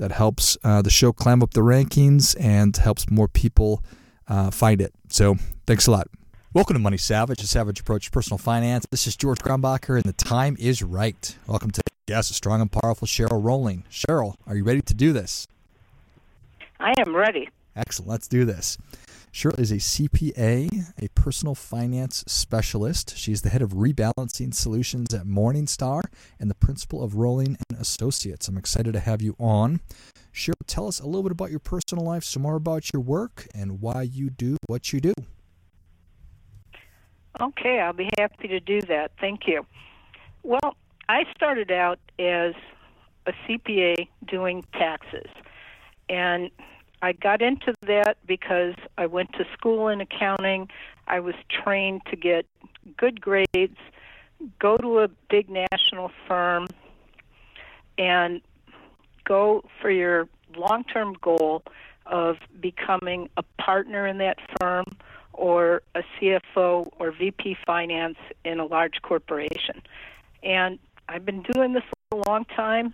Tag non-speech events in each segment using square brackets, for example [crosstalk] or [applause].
That helps uh, the show climb up the rankings and helps more people uh, find it. So thanks a lot. Welcome to Money Savage, a savage approach to personal finance. This is George Grombacher, and the time is right. Welcome to the guest, a strong and powerful Cheryl Rowling. Cheryl, are you ready to do this? I am ready. Excellent. Let's do this. Cheryl is a CPA, a personal finance specialist. She's the head of rebalancing solutions at Morningstar and the principal of Rowling and Associates. I'm excited to have you on. Cheryl, tell us a little bit about your personal life, some more about your work, and why you do what you do. Okay, I'll be happy to do that. Thank you. Well, I started out as a CPA doing taxes. And I got into that because I went to school in accounting. I was trained to get good grades, go to a big national firm, and go for your long term goal of becoming a partner in that firm or a CFO or VP finance in a large corporation. And I've been doing this a long time.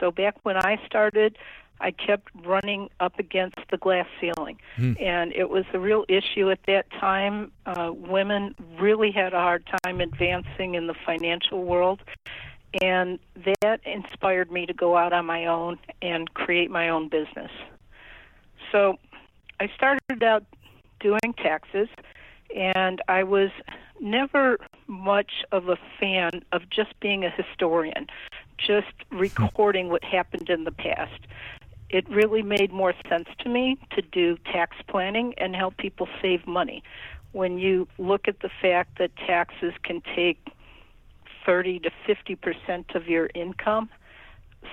So back when I started, I kept running up against the glass ceiling. Hmm. And it was a real issue at that time. Uh, women really had a hard time advancing in the financial world. And that inspired me to go out on my own and create my own business. So I started out doing taxes, and I was never much of a fan of just being a historian, just recording what happened in the past. It really made more sense to me to do tax planning and help people save money. When you look at the fact that taxes can take 30 to 50 percent of your income,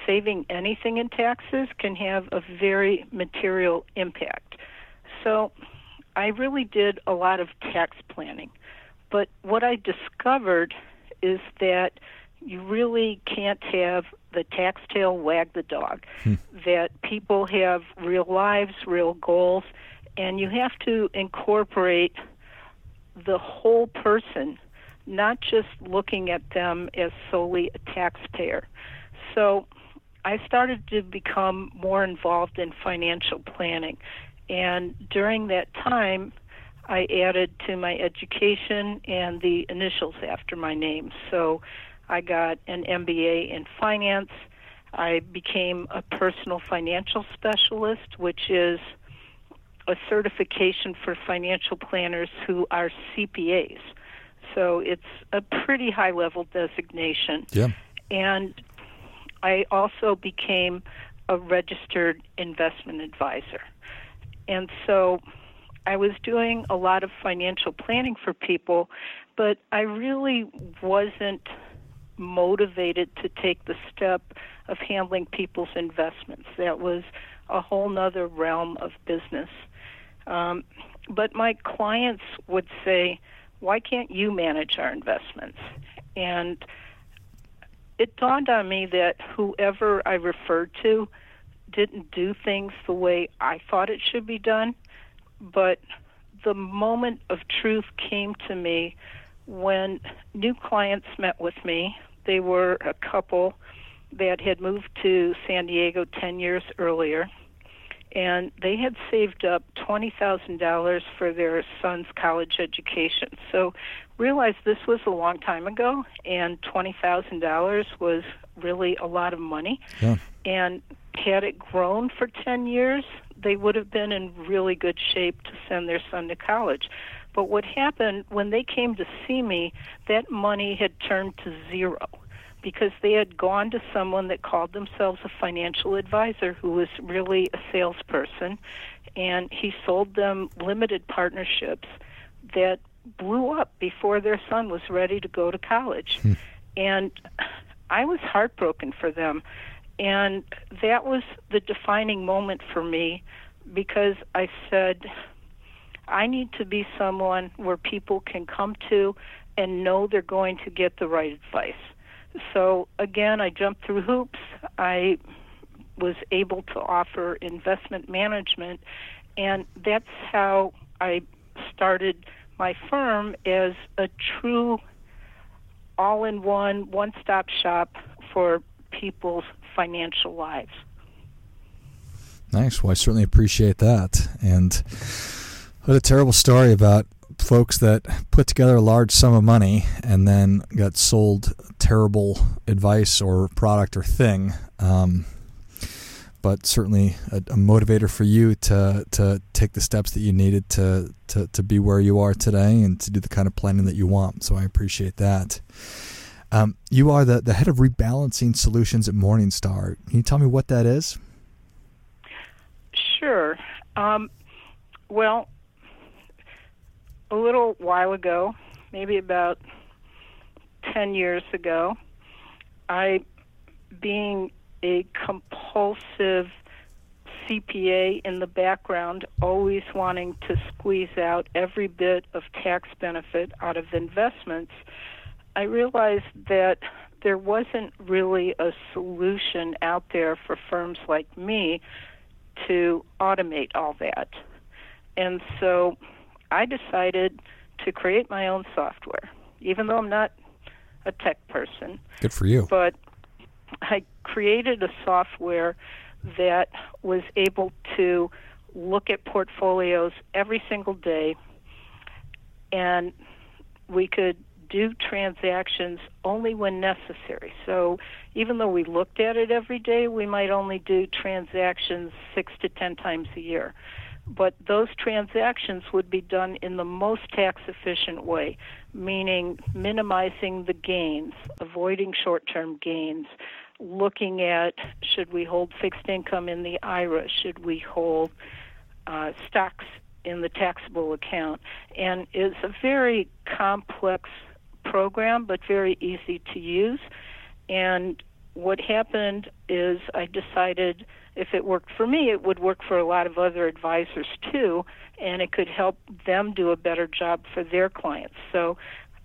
saving anything in taxes can have a very material impact. So I really did a lot of tax planning. But what I discovered is that you really can't have the tax tail wag the dog. Hmm. That people have real lives, real goals, and you have to incorporate the whole person, not just looking at them as solely a taxpayer. So I started to become more involved in financial planning. And during that time, I added to my education and the initials after my name. So I got an MBA in finance. I became a personal financial specialist, which is a certification for financial planners who are CPAs. So it's a pretty high level designation. Yeah. And I also became a registered investment advisor. And so I was doing a lot of financial planning for people, but I really wasn't motivated to take the step of handling people's investments. That was a whole nother realm of business. Um, but my clients would say, why can't you manage our investments? And it dawned on me that whoever I referred to didn't do things the way I thought it should be done, but the moment of truth came to me when new clients met with me. They were a couple that had moved to San Diego 10 years earlier, and they had saved up $20,000 for their son's college education. So realized this was a long time ago, and $20,000 was really a lot of money. Yeah. And had it grown for 10 years, they would have been in really good shape to send their son to college. But what happened when they came to see me, that money had turned to zero because they had gone to someone that called themselves a financial advisor who was really a salesperson and he sold them limited partnerships that blew up before their son was ready to go to college. Hmm. And I was heartbroken for them And that was the defining moment for me because I said, I need to be someone where people can come to and know they're going to get the right advice. So again, I jumped through hoops. I was able to offer investment management, and that's how I started my firm as a true all in one, one stop shop for people's financial lives. Nice. Well, I certainly appreciate that. And what a terrible story about folks that put together a large sum of money and then got sold terrible advice or product or thing. Um, but certainly a, a, motivator for you to to take the steps that you needed to, to to be where you are today and to do the kind of planning that you want. So I appreciate that. Um, you are the, the head of rebalancing solutions at Morningstar. Can you tell me what that is? Sure. Um, well, a little while ago, maybe about 10 years ago, I, being a compulsive CPA in the background, always wanting to squeeze out every bit of tax benefit out of investments, I realized that there wasn't really a solution out there for firms like me to automate all that. And so I decided to create my own software, even though I'm not a tech person. Good for you. But I created a software that was able to look at portfolios every single day and we could do transactions only when necessary. So even though we looked at it every day, we might only do transactions six to ten times a year but those transactions would be done in the most tax efficient way, meaning minimizing the gains, avoiding short term gains, looking at should we hold fixed income in the IRA, should we hold uh, stocks in the taxable account. And it's a very complex program, but very easy to use. And what happened is I decided if it worked for me, it would work for a lot of other advisors too, and it could help them do a better job for their clients. So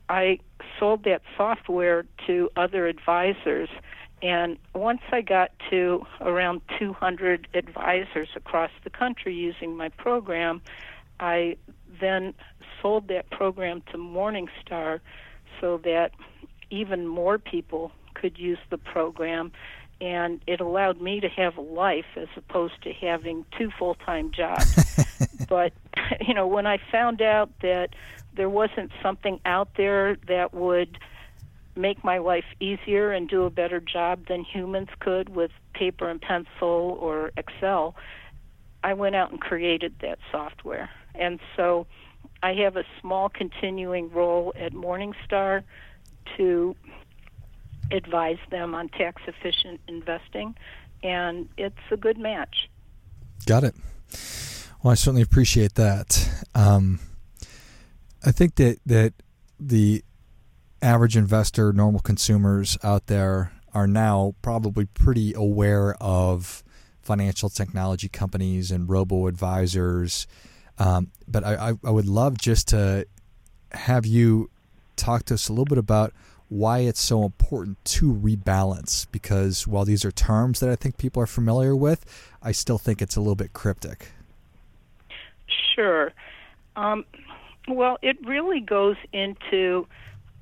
I sold that software to other advisors, and once I got to around 200 advisors across the country using my program, I then sold that program to Morningstar so that even more people could use the program and it allowed me to have a life as opposed to having two full-time jobs. [laughs] but you know, when I found out that there wasn't something out there that would make my life easier and do a better job than humans could with paper and pencil or Excel, I went out and created that software. And so I have a small continuing role at Morningstar to advise them on tax efficient investing, and it's a good match. Got it. Well, I certainly appreciate that. Um, I think that that the average investor, normal consumers out there are now probably pretty aware of financial technology companies and robo advisors. Um, but I, I, I would love just to have you talk to us a little bit about why it's so important to rebalance because while these are terms that I think people are familiar with, I still think it's a little bit cryptic. Sure. Um, well, it really goes into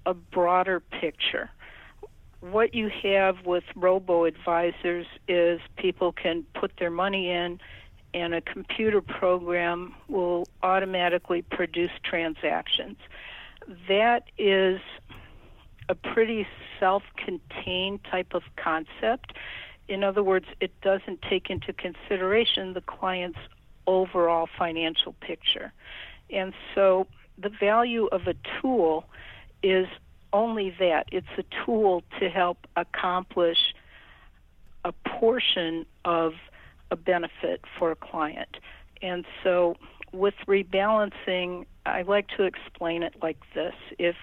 a broader picture. What you have with robo advisors is people can put their money in, and a computer program will automatically produce transactions. That is a pretty self contained type of concept. In other words, it doesn't take into consideration the client's overall financial picture. And so the value of a tool is only that it's a tool to help accomplish a portion of a benefit for a client. And so with rebalancing, I like to explain it like this. If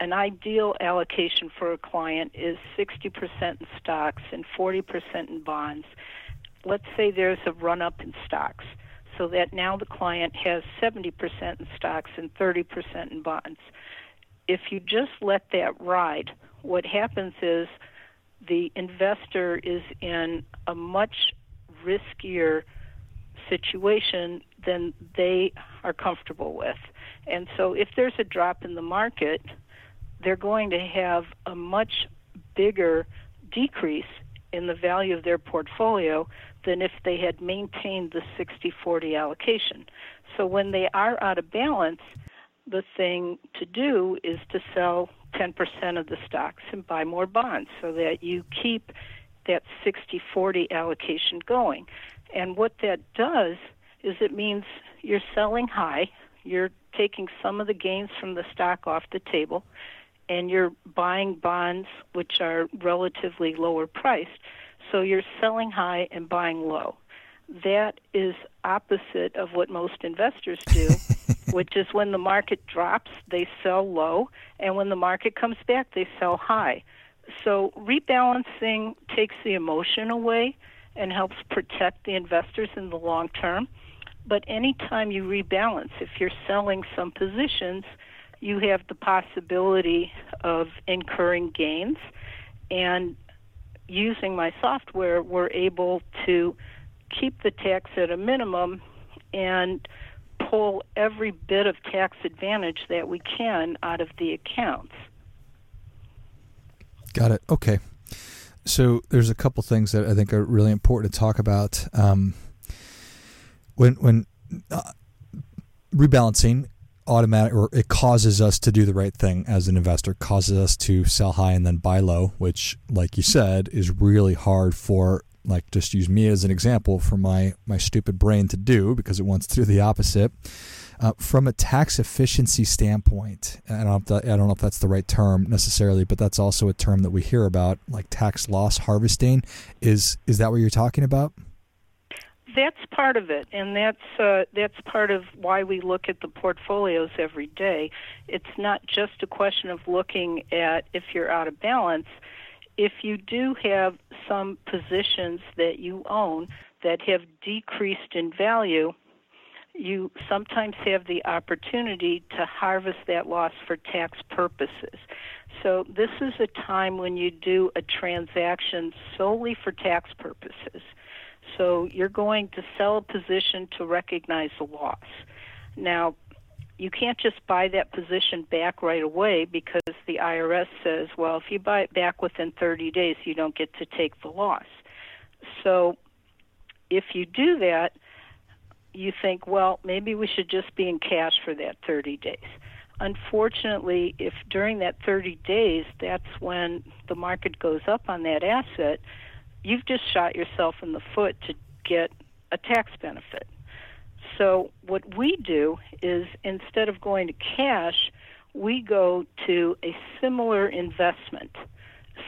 an ideal allocation for a client is 60% in stocks and 40% in bonds. Let's say there's a run up in stocks, so that now the client has 70% in stocks and 30% in bonds. If you just let that ride, what happens is the investor is in a much riskier situation than they are comfortable with. And so if there's a drop in the market, they're going to have a much bigger decrease in the value of their portfolio than if they had maintained the 60 40 allocation. So when they are out of balance, the thing to do is to sell 10% of the stocks and buy more bonds so that you keep that 60 40 allocation going. And what that does is it means you're selling high, you're taking some of the gains from the stock off the table, and you're buying bonds which are relatively lower priced. So you're selling high and buying low. That is opposite of what most investors do, [laughs] which is when the market drops, they sell low, and when the market comes back, they sell high. So rebalancing takes the emotion away and helps protect the investors in the long term. But anytime you rebalance, if you're selling some positions, you have the possibility of incurring gains. And using my software, we're able to keep the tax at a minimum and pull every bit of tax advantage that we can out of the accounts. Got it. Okay. So there's a couple things that I think are really important to talk about. Um, when when uh, rebalancing automatic or it causes us to do the right thing as an investor. Causes us to sell high and then buy low which like you said is really hard for like just use me as an example for my my stupid brain to do because it wants to do the opposite. Uh, from a tax efficiency standpoint I don't, I don't know if that's the right term necessarily but that's also a term that we hear about like tax loss harvesting. Is is that what you're talking about that's part of it, and that's uh, that's part of why we look at the portfolios every day. It's not just a question of looking at if you're out of balance. If you do have some positions that you own that have decreased in value, you sometimes have the opportunity to harvest that loss for tax purposes. So, this is a time when you do a transaction solely for tax purposes. So you're going to sell a position to recognize the loss. Now, you can't just buy that position back right away because the IRS says, well, if you buy it back within 30 days, you don't get to take the loss. So if you do that, you think, well, maybe we should just be in cash for that 30 days. Unfortunately, if during that 30 days that's when the market goes up on that asset, you've just shot yourself in the foot to get a tax benefit. So, what we do is instead of going to cash, we go to a similar investment.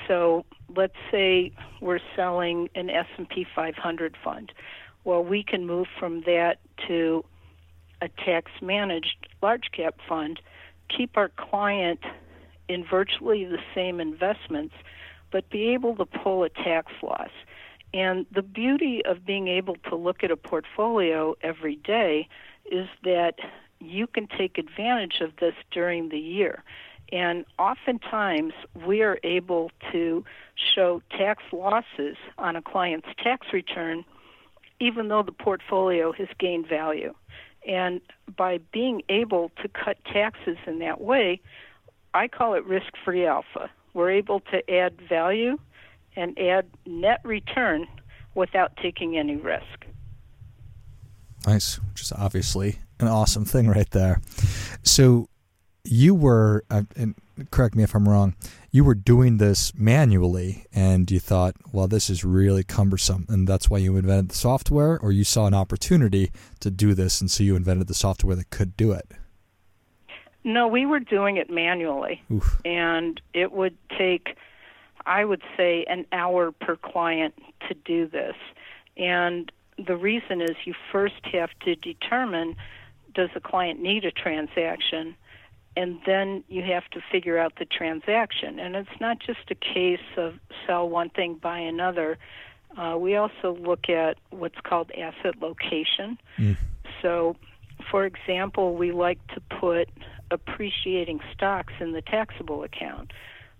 So, let's say we're selling an S&P 500 fund. Well, we can move from that to a tax managed large cap fund, keep our client in virtually the same investments but be able to pull a tax loss. And the beauty of being able to look at a portfolio every day is that you can take advantage of this during the year. And oftentimes, we are able to show tax losses on a client's tax return, even though the portfolio has gained value. And by being able to cut taxes in that way, I call it risk free alpha we're able to add value and add net return without taking any risk. Nice, which is obviously an awesome thing right there. So you were, uh, and correct me if I'm wrong, you were doing this manually and you thought, well, this is really cumbersome. And that's why you invented the software, or you saw an opportunity to do this and so you invented the software that could do it. No, we were doing it manually, Oof. and it would take, I would say, an hour per client to do this. And the reason is you first have to determine does the client need a transaction, and then you have to figure out the transaction. And it's not just a case of sell one thing, buy another. Uh, we also look at what's called asset location. Mm. So, for example, we like to put appreciating stocks in the taxable account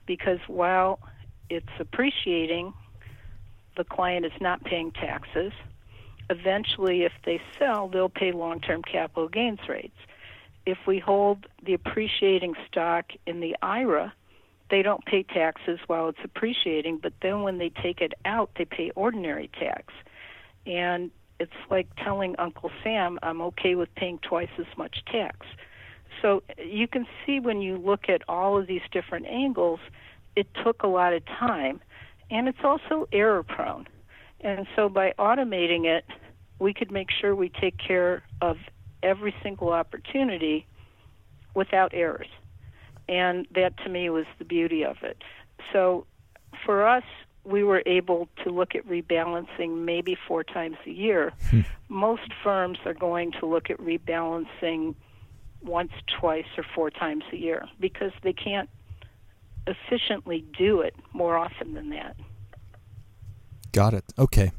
because while it's appreciating, the client is not paying taxes. Eventually, if they sell, they'll pay long term capital gains rates. If we hold the appreciating stock in the IRA, they don't pay taxes while it's appreciating, but then when they take it out, they pay ordinary tax. And it's like telling Uncle Sam, I'm okay with paying twice as much tax. So you can see when you look at all of these different angles, it took a lot of time, and it's also error prone. And so by automating it, we could make sure we take care of every single opportunity without errors. And that to me was the beauty of it. So for us, we were able to look at rebalancing maybe four times a year. Hmm. Most firms are going to look at rebalancing once, twice, or four times a year because they can't efficiently do it more often than that. Got it. Okay.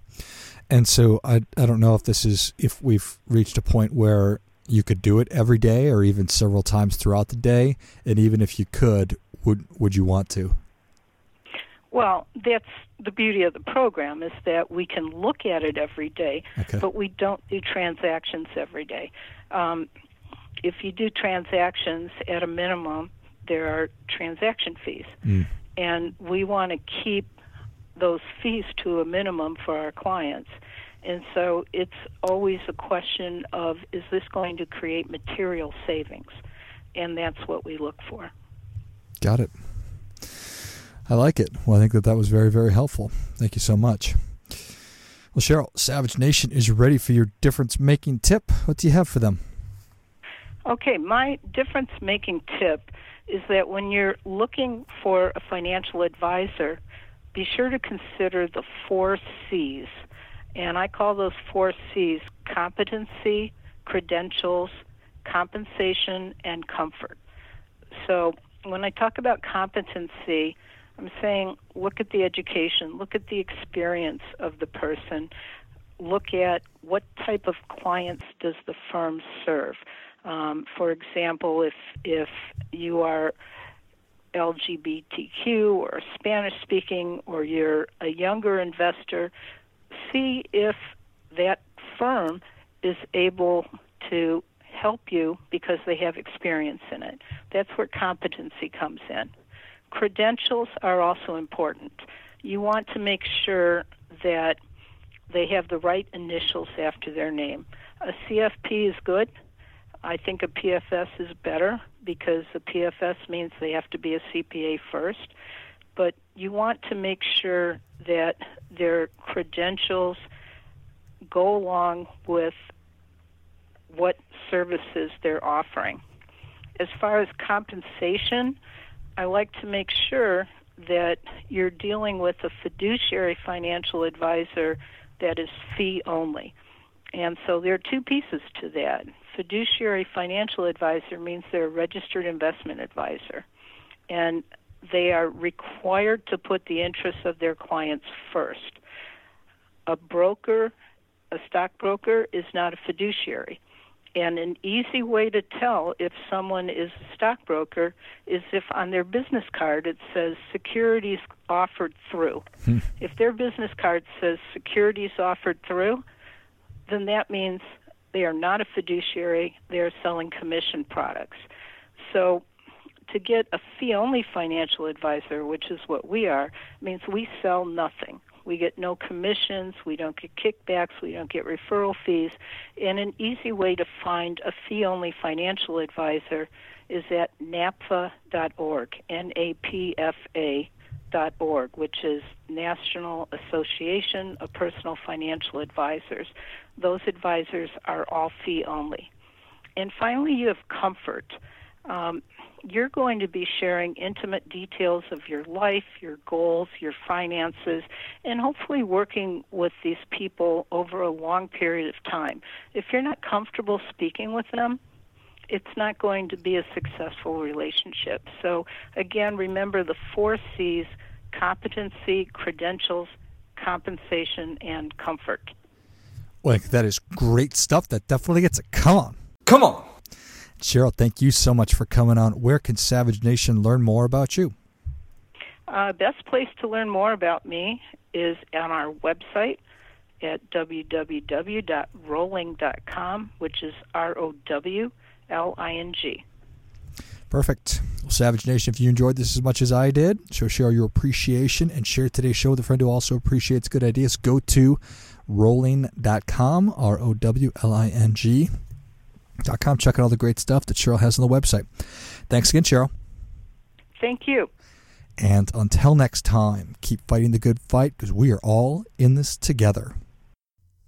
And so I I don't know if this is if we've reached a point where you could do it every day or even several times throughout the day, and even if you could, would would you want to? Well, that's the beauty of the program is that we can look at it every day, okay. but we don't do transactions every day. Um, if you do transactions at a minimum, there are transaction fees. Mm. And we want to keep those fees to a minimum for our clients. And so it's always a question of is this going to create material savings? And that's what we look for. Got it. I like it. Well, I think that that was very, very helpful. Thank you so much. Well, Cheryl, Savage Nation is ready for your difference making tip. What do you have for them? Okay, my difference making tip is that when you're looking for a financial advisor, be sure to consider the four C's. And I call those four C's competency, credentials, compensation, and comfort. So when I talk about competency, I'm saying look at the education, look at the experience of the person, look at what type of clients does the firm serve. Um, for example, if if you are LGBTQ or Spanish speaking or you're a younger investor, see if that firm is able to help you because they have experience in it. That's where competency comes in. Credentials are also important. You want to make sure that they have the right initials after their name. A CFP is good I think a PFS is better because a PFS means they have to be a CPA first. But you want to make sure that their credentials go along with what services they're offering. As far as compensation, I like to make sure that you're dealing with a fiduciary financial advisor that is fee only. And so there are two pieces to that fiduciary financial advisor means they're a registered investment advisor. And they are required to put the interests of their clients first. A broker, a stockbroker, is not a fiduciary. And an easy way to tell if someone is a stockbroker is if on their business card it says securities offered through. Hmm. If their business card says securities offered through, then that means they are not a fiduciary, they are selling commission products. So to get a fee only financial advisor, which is what we are, means we sell nothing. We get no commissions, we don't get kickbacks, we don't get referral fees. And an easy way to find a fee only financial advisor is at napfa.org, N A P F A which is National Association of Personal Financial Advisors. Those advisors are all fee only. And finally, you have comfort. Um, you're going to be sharing intimate details of your life, your goals, your finances, and hopefully working with these people over a long period of time. If you're not comfortable speaking with them, it's not going to be a successful relationship. So, again, remember the four C's competency, credentials, compensation, and comfort. Like, that is great stuff. That definitely gets a Come on. Come on. Cheryl, thank you so much for coming on. Where can Savage Nation learn more about you? Uh, best place to learn more about me is on our website at www.rowling.com, which is R O W L I N G. Perfect. Well, Savage Nation, if you enjoyed this as much as I did, show share your appreciation and share today's show with a friend who also appreciates good ideas. Go to rowling.com, R O W L I N G. Dot com. Check out all the great stuff that Cheryl has on the website. Thanks again, Cheryl. Thank you. And until next time, keep fighting the good fight because we are all in this together.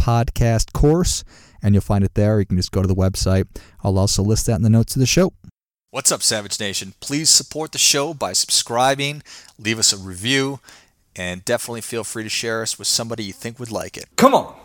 podcast course, and you'll find it there. You can just go to the website. I'll also list that in the notes of the show. What's up, Savage Nation? Please support the show by subscribing, leave us a review, and definitely feel free to share us with somebody you think would like it. Come on.